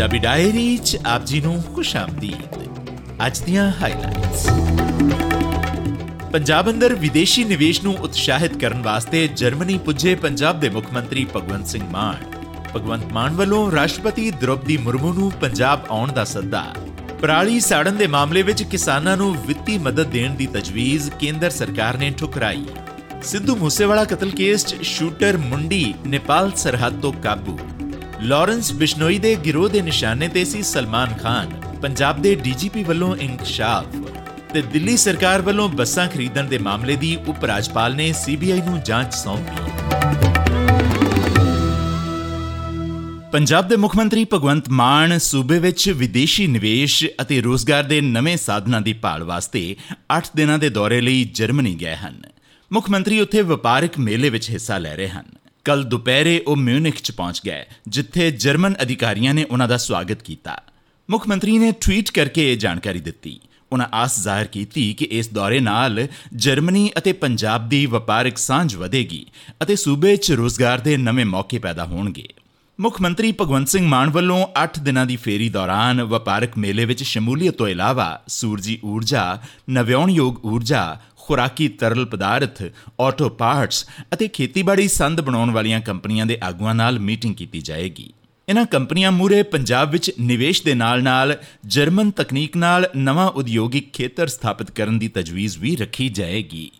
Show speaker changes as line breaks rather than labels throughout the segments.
Punjabi diary ਚ ਆਪ ਜੀ ਨੂੰ ਖੁਸ਼ ਆਮਦੀਦ। ਅੱਜ ਦੀਆਂ ਹਾਈਲਾਈਟਸ ਪੰਜਾਬ ਅੰਦਰ ਵਿਦੇਸ਼ੀ ਨਿਵੇਸ਼ ਨੂੰ ਉਤਸ਼ਾਹਿਤ ਕਰਨ ਵਾਸਤੇ ਜਰਮਨੀ ਪੁੱਜੇ ਪੰਜਾਬ ਦੇ ਮੁੱਖ ਮੰਤਰੀ ਭਗਵੰਤ ਸਿੰਘ ਮਾਨ। ਭਗਵੰਤ ਮਾਨ ਵੱਲੋਂ ਰਾਸ਼ਟਰਪਤੀ ਦ੍ਰੋਪਦੀ ਮੁਰਮੂ ਨੂੰ ਪੰਜਾਬ ਆਉਣ ਦਾ ਸੱਦਾ। ਪਰਾਲੀ ਸਾੜਨ ਦੇ ਮਾਮਲੇ ਵਿੱਚ ਕਿਸਾਨਾਂ ਨੂੰ ਵਿੱਤੀ ਮਦਦ ਦੇਣ ਦੀ ਤਜਵੀਜ਼ ਕੇਂਦਰ ਸਰਕਾਰ ਨੇ ਠੁਕਰਾਈ। ਸਿੱਧੂ ਮੂਸੇਵਾਲਾ ਕਤਲ ਕੇਸ 'ਚ ਸ਼ੂਟਰ ਮੁੰਡੀ ਨੇਪਾਲ ਸਰਹੱਦ ਤੋਂ ਕਾਬੂ। ਲਾਰੈਂਸ ਬਿਸ਼ਨੋਈ ਦੇ ਗਿਰੋਹ ਦੇ ਨਿਸ਼ਾਨੇ ਤੇ ਸੀ ਸਲਮਾਨ ਖਾਨ, ਪੰਜਾਬ ਦੇ ਡੀਜੀਪੀ ਵੱਲੋਂ ਇਨਕਸ਼ਾਫ ਤੇ ਦਿੱਲੀ ਸਰਕਾਰ ਵੱਲੋਂ ਬੱਸਾਂ ਖਰੀਦਣ ਦੇ ਮਾਮਲੇ ਦੀ ਉਪ ਰਾਜਪਾਲ ਨੇ ਸੀਬੀਆਈ ਨੂੰ ਜਾਂਚ ਸੌਂਪੀ ਪੰਜਾਬ ਦੇ ਮੁੱਖ ਮੰਤਰੀ ਭਗਵੰਤ ਮਾਨ ਸੂਬੇ ਵਿੱਚ ਵਿਦੇਸ਼ੀ ਨਿਵੇਸ਼ ਅਤੇ ਰੋਜ਼ਗਾਰ ਦੇ ਨਵੇਂ ਸਾਧਨਾਂ ਦੀ ਭਾਲ ਵਾਸਤੇ 8 ਦਿਨਾਂ ਦੇ ਦੌਰੇ ਲਈ ਜਰਮਨੀ ਗਏ ਹਨ। ਮੁੱਖ ਮੰਤਰੀ ਉੱਥੇ ਵਪਾਰਕ ਮੇਲੇ ਵਿੱਚ ਹਿੱਸਾ ਲੈ ਰਹੇ ਹਨ। ਕੱਲ ਦੁਪਹਿਰੇ ਉਹ ਮਿਊਨਿਖ 'ਚ ਪਹੁੰਚ ਗਏ, ਜਿੱਥੇ ਜਰਮਨ ਅਧਿਕਾਰੀਆਂ ਨੇ ਉਹਨਾਂ ਦਾ ਸਵਾਗਤ ਕੀਤਾ। ਮੁੱਖ ਮੰਤਰੀ ਨੇ ਟਵੀਟ ਕਰਕੇ ਇਹ ਜਾਣਕਾਰੀ ਦਿੱਤੀ। ਉਹਨਾਂ ਆਸ ਜ਼ਾਹਿਰ ਕੀਤੀ ਕਿ ਇਸ ਦੌਰੇ ਨਾਲ ਜਰਮਨੀ ਅਤੇ ਪੰਜਾਬ ਦੀ ਵਪਾਰਕ ਸਾਂਝ ਵਧੇਗੀ ਅਤੇ ਸੂਬੇ 'ਚ ਰੋਜ਼ਗਾਰ ਦੇ ਨਵੇਂ ਮੌਕੇ ਪੈਦਾ ਹੋਣਗੇ। ਮੁੱਖ ਮੰਤਰੀ ਭਗਵੰਤ ਸਿੰਘ ਮਾਨ ਵੱਲੋਂ 8 ਦਿਨਾਂ ਦੀ ਫੇਰੀ ਦੌਰਾਨ ਵਪਾਰਕ ਮੇਲੇ ਵਿੱਚ ਸ਼ਮੂਲੀਅਤ ਤੋਂ ਇਲਾਵਾ ਸੂਰਜੀ ਊਰਜਾ, ਨਵਿਆਉਣਯੋਗ ਊਰਜਾ ਖੁਰਾਕੀ ਤਰਲ ਪਦਾਰਥ ਆਟੋ ਪਾਰਟਸ ਅਤੇ ਖੇਤੀਬਾੜੀ ਸੰਦ ਬਣਾਉਣ ਵਾਲੀਆਂ ਕੰਪਨੀਆਂ ਦੇ ਆਗੂਆਂ ਨਾਲ ਮੀਟਿੰਗ ਕੀਤੀ ਜਾਏਗੀ। ਇਨ੍ਹਾਂ ਕੰਪਨੀਆਂ ਮੂਰੇ ਪੰਜਾਬ ਵਿੱਚ ਨਿਵੇਸ਼ ਦੇ ਨਾਲ-ਨਾਲ ਜਰਮਨ ਤਕਨੀਕ ਨਾਲ ਨਵਾਂ ਉਦਯੋਗਿਕ ਖੇਤਰ ਸਥਾਪਿਤ ਕਰਨ ਦੀ ਤਜਵੀਜ਼ ਵੀ ਰੱਖੀ ਜਾਏਗੀ।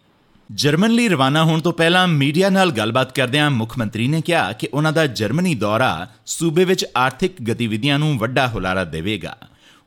ਜਰਮਨ ਲਈ ਰਵਾਨਾ ਹੋਣ ਤੋਂ ਪਹਿਲਾਂ ਮੀਡੀਆ ਨਾਲ ਗੱਲਬਾਤ ਕਰਦਿਆਂ ਮੁੱਖ ਮੰਤਰੀ ਨੇ ਕਿਹਾ ਕਿ ਉਹਨਾਂ ਦਾ ਜਰਮਨੀ ਦੌਰਾ ਸੂਬੇ ਵਿੱਚ ਆਰਥਿਕ ਗਤੀਵਿਧੀਆਂ ਨੂੰ ਵੱਡਾ ਹੁਲਾਰਾ ਦੇਵੇਗਾ।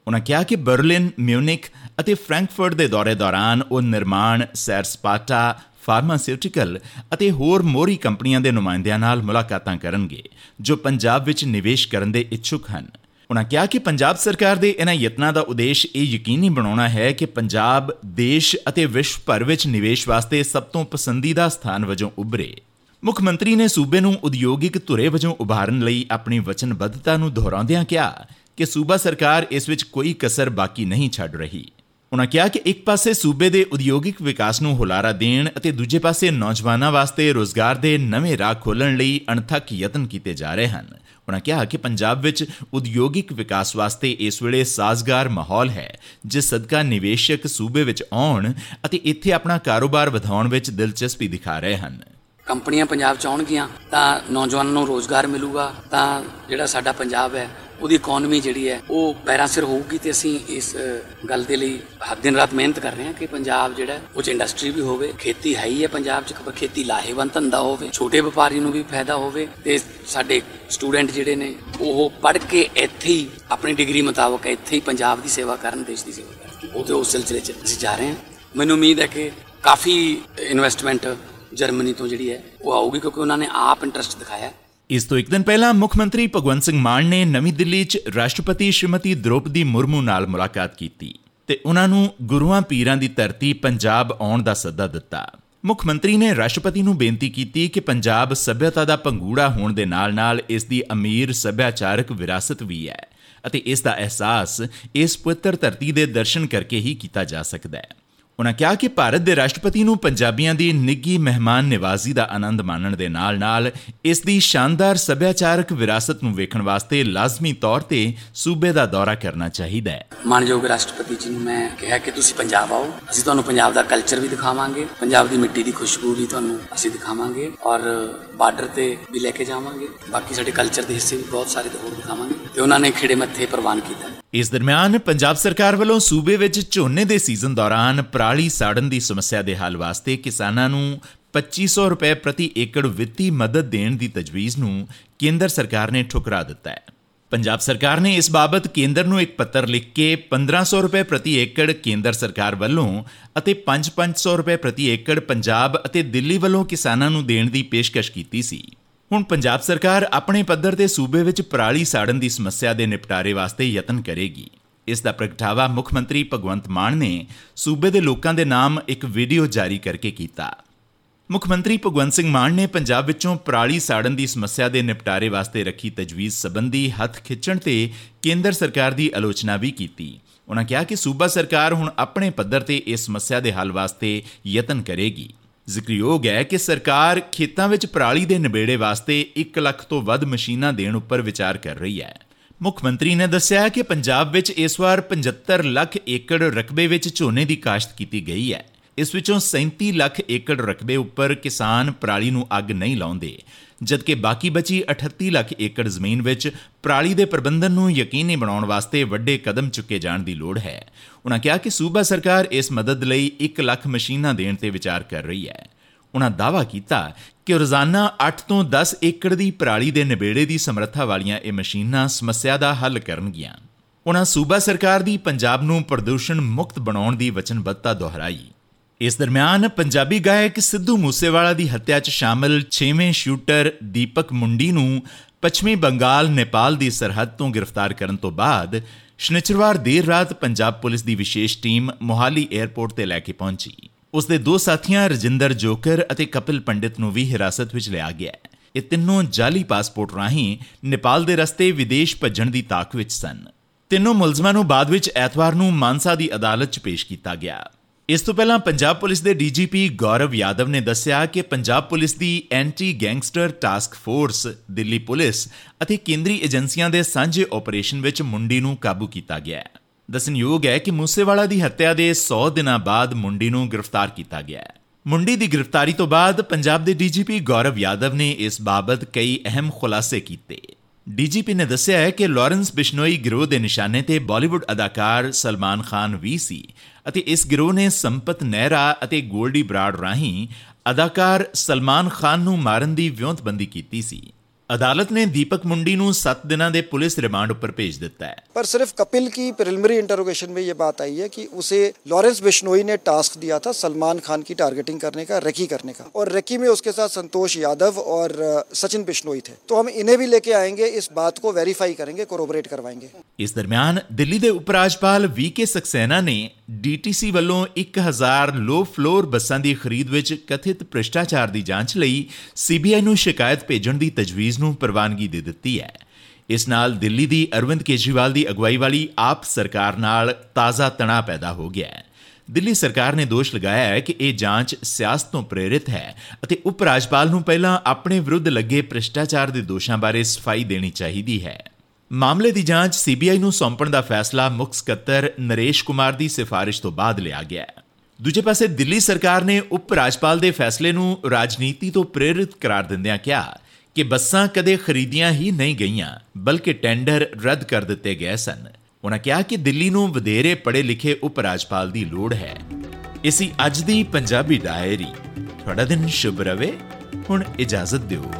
ਉਹਨਾਂ ਕਿਹਾ ਕਿ ਬਰਲਿਨ ਮਿਊਨਿਕ ਅਤੇ ਫ੍ਰੈਂਕਫਰਟ ਦੇ ਦੌਰੇ ਦੌਰਾਨ ਉਹ ਨਿਰਮਾਣ, ਸੈਰ ਸਪਾਟਾ, ਫਾਰਮਾਸਿਊਟੀਕਲ ਅਤੇ ਹੋਰ ਮੋਰੀ ਕੰਪਨੀਆਂ ਦੇ ਨੁਮਾਇੰਦਿਆਂ ਨਾਲ ਮੁਲਾਕਾਤਾਂ ਕਰਨਗੇ, ਜੋ ਪੰਜਾਬ ਵਿੱਚ ਨਿਵੇਸ਼ ਕਰਨ ਦੇ ਇੱਛੁਕ ਹਨ। ਉਹਨਾਂ ਕਿਹਾ ਕਿ ਪੰਜਾਬ ਸਰਕਾਰ ਦੇ ਇਹਨਾਂ ਯਤਨਾਂ ਦਾ ਉਦੇਸ਼ ਇਹ ਯਕੀਨੀ ਬਣਾਉਣਾ ਹੈ ਕਿ ਪੰਜਾਬ ਦੇਸ਼ ਅਤੇ ਵਿਸ਼ਵ ਭਰ ਵਿੱਚ ਨਿਵੇਸ਼ ਵਾਸਤੇ ਸਭ ਤੋਂ ਪਸੰਦੀਦਾ ਸਥਾਨ ਵਜੋਂ ਉੱਭਰੇ। ਮੁੱਖ ਮੰਤਰੀ ਨੇ ਸੂਬੇ ਨੂੰ ਉਦਯੋਗਿਕ ਧੁਰੇ ਵਜੋਂ ਉਭਾਰਨ ਲਈ ਆਪਣੀ ਵਚਨਬੱਧਤਾ ਨੂੰ ਦੁਹਰਾਉਂਦਿਆਂ ਕਿਹਾ ਕਿ ਸੂਬਾ ਸਰਕਾਰ ਇਸ ਵਿੱਚ ਕੋਈ ਕਸਰ ਬਾਕੀ ਨਹੀਂ ਛੱਡ ਰਹੀ। ਉਹਨਾਂ ਕਿਹਾ ਕਿ ਇੱਕ ਪਾਸੇ ਸੂਬੇ ਦੇ ਉਦਯੋਗਿਕ ਵਿਕਾਸ ਨੂੰ ਹੁਲਾਰਾ ਦੇਣ ਅਤੇ ਦੂਜੇ ਪਾਸੇ ਨੌਜਵਾਨਾਂ ਵਾਸਤੇ ਰੋਜ਼ਗਾਰ ਦੇ ਨਵੇਂ ਰਾਹ ਖੋਲਣ ਲਈ ਅਣਥੱਕ ਯਤਨ ਕੀਤੇ ਜਾ ਰਹੇ ਹਨ। ਉਹਨਾਂ ਕਿਹਾ ਕਿ ਪੰਜਾਬ ਵਿੱਚ ਉਦਯੋਗਿਕ ਵਿਕਾਸ ਵਾਸਤੇ ਇਸ ਵੇਲੇ ਸਾਜ਼ਗਾਰ ਮਾਹੌਲ ਹੈ, ਜਿਸ ਸਦਕਾ ਨਿਵੇਸ਼ਕ ਸੂਬੇ ਵਿੱਚ ਆਉਣ ਅਤੇ ਇੱਥੇ ਆਪਣਾ ਕਾਰੋਬਾਰ ਵਧਾਉਣ ਵਿੱਚ ਦਿਲਚਸਪੀ ਦਿਖਾ ਰਹੇ ਹਨ।
ਕੰਪਨੀਆਂ ਪੰਜਾਬ ਚ ਆਉਣਗੀਆਂ, ਤਾਂ ਨੌਜਵਾਨਾਂ ਨੂੰ ਰੋਜ਼ਗਾਰ ਮਿਲੂਗਾ, ਤਾਂ ਜਿਹੜਾ ਸਾਡਾ ਪੰਜਾਬ ਹੈ, ਉਹਦੀ ਇਕਨੋਮੀ ਜਿਹੜੀ ਹੈ, ਉਹ ਪੈਰਾਂ ਸਿਰ ਹੋਊਗੀ ਤੇ ਅਸੀਂ ਇਸ ਗੱਲ ਦੇ ਲਈ ਹੱਦ ਦਿਨ ਰਾਤ ਮਿਹਨਤ ਕਰ ਰਹੇ ਹਾਂ ਕਿ ਪੰਜਾਬ ਜਿਹੜਾ ਉਹ ਚ ਇੰਡਸਟਰੀ ਵੀ ਹੋਵੇ, ਖੇਤੀ ਹੈ ਹੀ ਹੈ ਪੰਜਾਬ ਚ ਖੇਤੀ ਲਾਹੇਵੰਦ ਧੰਦਾ ਹੋਵੇ, ਛੋਟੇ ਵਪਾਰੀ ਨੂੰ ਵੀ ਫਾਇਦਾ ਹੋਵੇ ਤੇ ਸਾਡੇ ਸਟੂਡੈਂਟ ਜਿਹੜੇ ਨੇ, ਉਹ ਪੜ੍ਹ ਕੇ ਇੱਥੇ ਹੀ ਆਪਣੀ ਡਿਗਰੀ ਮੁਤਾਬਕ ਇੱਥੇ ਹੀ ਪੰਜਾਬ ਦੀ ਸੇਵਾ ਕਰਨ, ਦੇਸ਼ ਦੀ ਸੇਵਾ ਕਰਨ। ਉਹ ਤੇ ਉਸ ਸਿਲਸਿਲੇ ਚ ਅਸੀਂ ਜਾ ਰਹੇ ਹਾਂ। ਮੈਨੂੰ ਉਮੀਦ ਹੈ ਕਿ ਕਾਫੀ ਇਨਵੈਸਟਮੈਂਟ ਜਰਮਨੀ ਤੋਂ ਜਿਹੜੀ ਹੈ, ਉਹ ਆਊਗੀ ਕਿਉਂਕਿ ਉਹਨਾਂ ਨੇ ਆਪ ਇੰਟਰਸਟ ਦਿਖਾਇਆ।
ਇਸ ਤੋਂ ਇੱਕ ਦਿਨ ਪਹਿਲਾਂ ਮੁੱਖ ਮੰਤਰੀ ਭਗਵੰਤ ਸਿੰਘ ਮਾਨ ਨੇ ਨਵੀਂ ਦਿੱਲੀ 'ਚ ਰਾਸ਼ਟਰਪਤੀ ਸ਼੍ਰੀਮਤੀ ਦ੍ਰੋਪਦੀ ਮੁਰਮੂ ਨਾਲ ਮੁਲਾਕਾਤ ਕੀਤੀ ਤੇ ਉਹਨਾਂ ਨੂੰ ਗੁਰੂਆਂ ਪੀਰਾਂ ਦੀ ਧਰਤੀ ਪੰਜਾਬ ਆਉਣ ਦਾ ਸੱਦਾ ਦਿੱਤਾ। ਮੁੱਖ ਮੰਤਰੀ ਨੇ ਰਾਸ਼ਟਰਪਤੀ ਨੂੰ ਬੇਨਤੀ ਕੀਤੀ ਕਿ ਪੰਜਾਬ ਸੱਭਿਅਤਾ ਦਾ ਪੰਗੂੜਾ ਹੋਣ ਦੇ ਨਾਲ-ਨਾਲ ਇਸ ਦੀ ਅਮੀਰ ਸੱਭਿਆਚਾਰਕ ਵਿਰਾਸਤ ਵੀ ਹੈ ਅਤੇ ਇਸ ਦਾ ਅਹਿਸਾਸ ਇਸ ਪਵਿੱਤਰ ਧਰਤੀ ਦੇ ਦਰਸ਼ਨ ਕਰਕੇ ਹੀ ਕੀਤਾ ਜਾ ਸਕਦਾ ਹੈ। ਉਹਨਾਂ ਕਿਹਾ ਕਿ ਭਾਰਤ ਦੇ ਰਾਸ਼ਟਰਪਤੀ ਨੂੰ ਪੰਜਾਬੀਆਂ ਦੀ ਨਿੱਗੀ ਮਹਿਮਾਨ ਨਿਵਾਜ਼ੀ ਦਾ ਆਨੰਦ ਮਾਣਨ ਦੇ ਨਾਲ-ਨਾਲ ਇਸ ਦੀ ਸ਼ਾਨਦਾਰ ਸੱਭਿਆਚਾਰਕ ਵਿਰਾਸਤ ਨੂੰ ਵੇਖਣ ਵਾਸਤੇ ਲਾਜ਼ਮੀ ਤੌਰ ਤੇ ਸੂਬੇ ਦਾ ਦੌਰਾ ਕਰਨਾ ਚਾਹੀਦਾ ਹੈ।
ਮਾਨਯੋਗ ਰਾਸ਼ਟਰਪਤੀ ਜੀ ਨੂੰ ਮੈਂ ਕਿਹਾ ਕਿ ਤੁਸੀਂ ਪੰਜਾਬ ਆਓ, ਅਸੀਂ ਤੁਹਾਨੂੰ ਪੰਜਾਬ ਦਾ ਕਲਚਰ ਵੀ ਦਿਖਾਵਾਂਗੇ, ਪੰਜਾਬ ਦੀ ਮਿੱਟੀ ਦੀ ਖੁਸ਼ਬੂ ਵੀ ਤੁਹਾਨੂੰ ਅਸੀਂ ਦਿਖਾਵਾਂਗੇ ਔਰ ਬਾਰਡਰ ਤੇ ਵੀ ਲੈ ਕੇ ਜਾਵਾਂਗੇ। ਬਾਕੀ ਸਾਡੇ ਕਲਚਰ ਦੇ ਹਿੱਸੇ ਵੀ ਬਹੁਤ ਸਾਰੇ ਹੋਰ ਦਿਖਾਵਾਂਗੇ ਤੇ ਉਹਨਾਂ ਨੇ ਖਿੜੇ ਮੱਥੇ ਪ੍ਰਵਾਨ ਕੀਤਾ।
ਇਸ ਦਰਮਿਆਨ ਪੰਜਾਬ ਸਰਕਾਰ ਵੱਲੋਂ ਸੂਬੇ ਵਿੱਚ ਝੋਨੇ ਦੇ ਸੀਜ਼ਨ ਦੌਰਾਨ ਪਰਾਲੀ ਸਾੜਨ ਦੀ ਸਮੱਸਿਆ ਦੇ ਹੱਲ ਵਾਸਤੇ ਕਿਸਾਨਾਂ ਨੂੰ 2500 ਰੁਪਏ ਪ੍ਰਤੀ ਏਕੜ ਵਿੱਤੀ ਮਦਦ ਦੇਣ ਦੀ ਤਜਵੀਜ਼ ਨੂੰ ਕੇਂਦਰ ਸਰਕਾਰ ਨੇ ਠੁਕਰਾ ਦਿੱਤਾ ਹੈ। ਪੰਜਾਬ ਸਰਕਾਰ ਨੇ ਇਸ ਬਾਬਤ ਕੇਂਦਰ ਨੂੰ ਇੱਕ ਪੱਤਰ ਲਿਖ ਕੇ 1500 ਰੁਪਏ ਪ੍ਰਤੀ ਏਕੜ ਕੇਂਦਰ ਸਰਕਾਰ ਵੱਲੋਂ ਅਤੇ 5-500 ਰੁਪਏ ਪ੍ਰਤੀ ਏਕੜ ਪੰਜਾਬ ਅਤੇ ਦਿੱਲੀ ਵੱਲੋਂ ਕਿਸਾਨਾਂ ਨੂੰ ਦੇਣ ਦੀ ਪੇਸ਼ਕਸ਼ ਕੀਤੀ ਸੀ। ਹੁਣ ਪੰਜਾਬ ਸਰਕਾਰ ਆਪਣੇ ਪੱਧਰ ਤੇ ਸੂਬੇ ਵਿੱਚ ਪਰਾਲੀ ਸਾੜਨ ਦੀ ਸਮੱਸਿਆ ਦੇ ਨਿਪਟਾਰੇ ਵਾਸਤੇ ਯਤਨ ਕਰੇਗੀ। ਇਸ ਦਾ ਪ੍ਰਗਟਾਵਾ ਮੁੱਖ ਮੰਤਰੀ ਭਗਵੰਤ ਮਾਨ ਨੇ ਸੂਬੇ ਦੇ ਲੋਕਾਂ ਦੇ ਨਾਮ ਇੱਕ ਵੀਡੀਓ ਜਾਰੀ ਕਰਕੇ ਕੀਤਾ। ਮੁੱਖ ਮੰਤਰੀ ਭਗਵੰਤ ਸਿੰਘ ਮਾਨ ਨੇ ਪੰਜਾਬ ਵਿੱਚੋਂ ਪਰਾਲੀ ਸਾੜਨ ਦੀ ਸਮੱਸਿਆ ਦੇ ਨਿਪਟਾਰੇ ਵਾਸਤੇ ਰੱਖੀ ਤਜਵੀਜ਼ ਸੰਬੰਧੀ ਹੱਥ ਖਿੱਚਣ ਤੇ ਕੇਂਦਰ ਸਰਕਾਰ ਦੀ ਆਲੋਚਨਾ ਵੀ ਕੀਤੀ। ਉਹਨਾਂ ਕਿਹਾ ਕਿ ਸੂਬਾ ਸਰਕਾਰ ਹੁਣ ਆਪਣੇ ਪੱਧਰ ਤੇ ਇਸ ਸਮੱਸਿਆ ਦੇ ਹੱਲ ਵਾਸਤੇ ਯਤਨ ਕਰੇਗੀ। ਜ਼ਿਕਰਯੋਗ ਹੈ ਕਿ ਸਰਕਾਰ ਖੇਤਾਂ ਵਿੱਚ ਪਰਾਲੀ ਦੇ ਨਿਬੇੜੇ ਵਾਸਤੇ 1 ਲੱਖ ਤੋਂ ਵੱਧ ਮਸ਼ੀਨਾਂ ਦੇਣ ਉੱਪਰ ਵਿਚਾਰ ਕਰ ਰਹੀ ਹੈ। ਮੁੱਖ ਮੰਤਰੀ ਨੇ ਦੱਸਿਆ ਕਿ ਪੰਜਾਬ ਵਿੱਚ ਇਸ ਵਾਰ 75 ਲੱਖ ਏਕੜ ਰਕਬੇ ਵਿੱਚ ਝੋਨੇ ਦੀ ਕਾਸ਼ਤ ਕੀਤੀ ਗਈ ਹੈ। ਇਸ ਵਿੱਚੋਂ 37 ਲੱਖ ਏਕੜ ਰਕਬੇ ਉੱਪਰ ਕਿਸਾਨ ਪਰਾਲੀ ਨੂੰ ਅੱਗ ਨਹੀਂ ਲਾਉਂਦੇ, ਜਦਕਿ ਬਾਕੀ ਬਚੀ 38 ਲੱਖ ਏਕੜ ਜ਼ਮੀਨ ਵਿੱਚ ਪਰਾਲੀ ਦੇ ਪ੍ਰਬੰਧਨ ਨੂੰ ਯਕੀਨੀ ਬਣਾਉਣ ਵਾਸਤੇ ਵੱਡੇ ਕਦਮ ਚੁੱਕੇ ਜਾਣ ਦੀ ਲੋੜ ਹੈ। ਉਹਨਾਂ ਕਿਹਾ ਕਿ ਸੂਬਾ ਸਰਕਾਰ ਇਸ ਮਦਦ ਲਈ 1 ਲੱਖ ਮਸ਼ੀਨਾਂ ਦੇਣ ਤੇ ਵਿਚਾਰ ਕਰ ਰਹੀ ਹੈ। ਉਹਨਾਂ ਦਾਅਵਾ ਕੀਤਾ ਕਿ ਰੋਜ਼ਾਨਾ 8 ਤੋਂ 10 ਏਕੜ ਦੀ ਪਰਾਲੀ ਦੇ ਨਿਬੇੜੇ ਦੀ ਸਮਰੱਥਾ ਵਾਲੀਆਂ ਇਹ ਮਸ਼ੀਨਾਂ ਸਮੱਸਿਆ ਦਾ ਹੱਲ ਕਰਨਗੀਆਂ। ਉਹਨਾਂ ਸੂਬਾ ਸਰਕਾਰ ਦੀ ਪੰਜਾਬ ਨੂੰ ਪ੍ਰਦੂਸ਼ਣ ਮੁਕਤ ਬਣਾਉਣ ਦੀ ਵਚਨਬੱਧਤਾ ਦੁਹਰਾਈ। ਇਸ ਦਰਮਿਆਨ ਪੰਜਾਬੀ ਗਾਇਕ ਸਿੱਧੂ ਮੂਸੇਵਾਲਾ ਦੀ ਹੱਤਿਆ 'ਚ ਸ਼ਾਮਲ 6ਵੇਂ ਸ਼ੂਟਰ ਦੀਪਕ ਮੁੰਡੀ ਨੂੰ ਪੱਛਮੀ ਬੰਗਾਲ, ਨੇਪਾਲ ਦੀ ਸਰਹੱਦ ਤੋਂ ਗ੍ਰਿਫਤਾਰ ਕਰਨ ਤੋਂ ਬਾਅਦ ਸ਼ਨੀਚਰਵਾਰ ਦੇਰ ਰਾਤ ਪੰਜਾਬ ਪੁਲਿਸ ਦੀ ਵਿਸ਼ੇਸ਼ ਟੀਮ ਮੋਹਾਲੀ 에ਅਰਪੋਰਟ ਤੇ ਲੈ ਕੇ ਪਹੁੰਚੀ। ਉਸ ਦੇ ਦੋ ਸਾਥੀਆਂ ਰਜਿੰਦਰ ਜੋਕਰ ਅਤੇ ਕਪਿਲ ਪੰਡਿਤ ਨੂੰ ਵੀ ਹਿਰਾਸਤ ਵਿੱਚ ਲਿਆ ਗਿਆ ਇਹ ਤਿੰਨੋਂ ਜਾਲੀ ਪਾਸਪੋਰਟ ਰਾਹੀਂ ਨੇਪਾਲ ਦੇ ਰਸਤੇ ਵਿਦੇਸ਼ ਭੱਜਣ ਦੀ ਤਾਕ ਵਿੱਚ ਸਨ। ਤਿੰਨੋਂ ਮੁਲਜ਼ਮਾਂ ਨੂੰ ਬਾਅਦ ਵਿੱਚ ਐਤਵਾਰ ਨੂੰ ਮਾਨਸਾ ਦੀ ਅਦਾਲਤ 'ਚ ਪੇਸ਼ ਕੀਤਾ ਗਿਆ। ਇਸ ਤੋਂ ਪਹਿਲਾਂ ਪੰਜਾਬ ਪੁਲਿਸ ਦੇ ਡੀਜੀਪੀ ਗੌਰਵ ਯਾਦਵ ਨੇ ਦੱਸਿਆ ਕਿ ਪੰਜਾਬ ਪੁਲਿਸ ਦੀ anti gangster task force, Delhi police ਅਤੇ ਕੇਂਦਰੀ ਏਜੰਸੀਆਂ ਦੇ ਸਾਂਝੇ ਆਪਰੇਸ਼ਨ ਵਿੱਚ ਮੁੰਡੀ ਨੂੰ ਕਾਬੂ ਕੀਤਾ ਗਿਆ ਹੈ। ਦਸਨਯੋਗ ਹੈ ਕਿ ਮੂਸੇਵਾਲਾ ਦੀ ਹੱਤਿਆ ਦੇ 100 ਦਿਨਾਂ ਬਾਅਦ ਮੁੰਡੀ ਨੂੰ ਗ੍ਰਿਫਤਾਰ ਕੀਤਾ ਗਿਆ ਹੈ। ਮੁੰਡੀ ਦੀ ਗ੍ਰਿਫਤਾਰੀ ਤੋਂ ਬਾਅਦ ਪੰਜਾਬ ਦੇ ਡੀਜੀਪੀ ਗੌਰਵ ਯਾਦਵ ਨੇ ਇਸ ਬਾਬਤ ਕਈ ਅਹਿਮ ਖੁਲਾਸੇ ਕੀਤੇ। ਡੀਜੀਪੀ ਨੇ ਦੱਸਿਆ ਹੈ ਕਿ ਲਾਰੈਂਸ ਬਿਸ਼ਨੋਈ ਗਿਰੋਹ ਦੇ ਨਿਸ਼ਾਨੇ ਤੇ ਬਾਲੀਵੁੱਡ ਅਦਾਕਾਰ ਸਲਮਾਨ ਖਾਨ ਵੀ ਸੀ ਅਤੇ ਇਸ ਗਿਰੋਹ ਨੇ ਸੰਪਤ ਨਹਿਰਾ ਅਤੇ ਗੋਲਡੀ ਬਰਾਡ ਰਾਹੀਂ ਅਦਾਕਾਰ ਸਲਮਾਨ ਖਾਨ ਨੂੰ ਮਾਰਨ ਦੀ ਵਿਉਂਤਬੰਦੀ ਕੀਤੀ ਸੀ। अदालत ने दीपक मुंडी ਨੂੰ 7 ਦਿਨਾਂ ਦੇ ਪੁਲਿਸ ਰਿਮਾਂਡ ਉੱਪਰ ਭੇਜ ਦਿੱਤਾ ਹੈ
पर सिर्फ कपिल की प्रिलिमिनरी इंटरोगेशन में ये बात आई है कि उसे लॉरेंस बिश्नोई ने टास्क दिया था सलमान खान की टारगेटिंग करने का रेकी करने का और रेकी में उसके साथ संतोष यादव और अ, सचिन बिश्नोई थे तो हम इन्हें भी लेके आएंगे इस बात को वेरीफाई करेंगे कोरोबरेट करवाएंगे
ਇਸ ਦਰਮਿਆਨ ਦਿੱਲੀ ਦੇ ਉਪ ਰਾਜਪਾਲ ਵੀਕੇ ਸਕਸੈਨਾ ਨੇ ਡੀਟੀਸੀ ਵੱਲੋਂ 1000 ਲੋ ਫਲੋਰ ਬੱਸਾਂ ਦੀ ਖਰੀਦ ਵਿੱਚ ਕਥਿਤ ਭ੍ਰਿਸ਼ਟਾਚਾਰ ਦੀ ਜਾਂਚ ਲਈ ਸੀਬੀਆਈ ਨੂੰ ਸ਼ਿਕਾਇਤ ਭੇਜਣ ਦੀ ਤਜਵੀਜ਼ ਨੂੰ ਪ੍ਰਵਾਨਗੀ ਦੇ ਦਿੱਤੀ ਹੈ। ਇਸ ਨਾਲ ਦਿੱਲੀ ਦੀ ਅਰਵਿੰਦ ਕੇਜਰੀਵਾਲ ਦੀ ਅਗਵਾਈ ਵਾਲੀ ਆਪ ਸਰਕਾਰ ਨਾਲ ਤਾਜ਼ਾ ਤਣਾਅ ਪੈਦਾ ਹੋ ਗਿਆ ਹੈ। ਦਿੱਲੀ ਸਰਕਾਰ ਨੇ ਦੋਸ਼ ਲਗਾਇਆ ਹੈ ਕਿ ਇਹ ਜਾਂਚ ਸਿਆਸਤ ਤੋਂ ਪ੍ਰੇਰਿਤ ਹੈ ਅਤੇ ਉਪ ਰਾਜਪਾਲ ਨੂੰ ਪਹਿਲਾਂ ਆਪਣੇ ਵਿਰੁੱਧ ਲੱਗੇ ਭ੍ਰਿਸ਼ਟਾਚਾਰ ਦੇ ਦੋਸ਼ਾਂ ਬਾਰੇ ਸਫ਼ਾਈ ਦੇਣੀ ਚਾਹੀਦੀ ਹੈ। ਮਾਮਲੇ ਦੀ ਜਾਂਚ ਸੀਬੀਆਈ ਨੂੰ ਸੌਂਪਣ ਦਾ ਫੈਸਲਾ ਮੁੱਖ ਸਕੱਤਰ ਨਰੇਸ਼ ਕੁਮਾਰ ਦੀ ਸਿਫਾਰਿਸ਼ ਤੋਂ ਬਾਅਦ ਲਿਆ ਗਿਆ ਹੈ। ਦੂਜੇ ਪਾਸੇ ਦਿੱਲੀ ਸਰਕਾਰ ਨੇ ਉਪ ਰਾਜਪਾਲ ਦੇ ਫੈਸਲੇ ਨੂੰ ਰਾਜਨੀਤੀ ਤੋਂ ਪ੍ਰੇਰਿਤ ਕਰਾਰ ਦਿੰਦਿਆਂ ਕਿਹਾ ਕਿ ਬੱਸਾਂ ਕਦੇ ਖਰੀਦੀਆਂ ਹੀ ਨਹੀਂ ਗਈਆਂ, ਬਲਕਿ ਟੈਂਡਰ ਰੱਦ ਕਰ ਦਿੱਤੇ ਗਏ ਸਨ। ਉਹਨਾਂ ਕਿਹਾ ਕਿ ਦਿੱਲੀ ਨੂੰ ਵਧੇਰੇ ਪੜ੍ਹੇ ਲਿਖੇ ਉਪ ਰਾਜਪਾਲ ਦੀ ਲੋੜ ਹੈ। ਇਸੀ ਅੱਜ ਦੀ ਪੰਜਾਬੀ ਡਾਇਰੀ। ਤੁਹਾਡਾ ਦਿਨ ਸ਼ੁਭ ਰਵੇ। ਹੁਣ ਇਜਾਜ਼ਤ ਦਿਓ।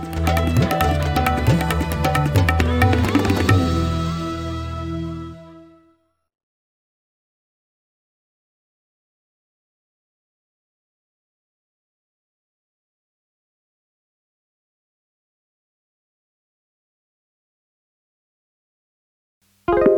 you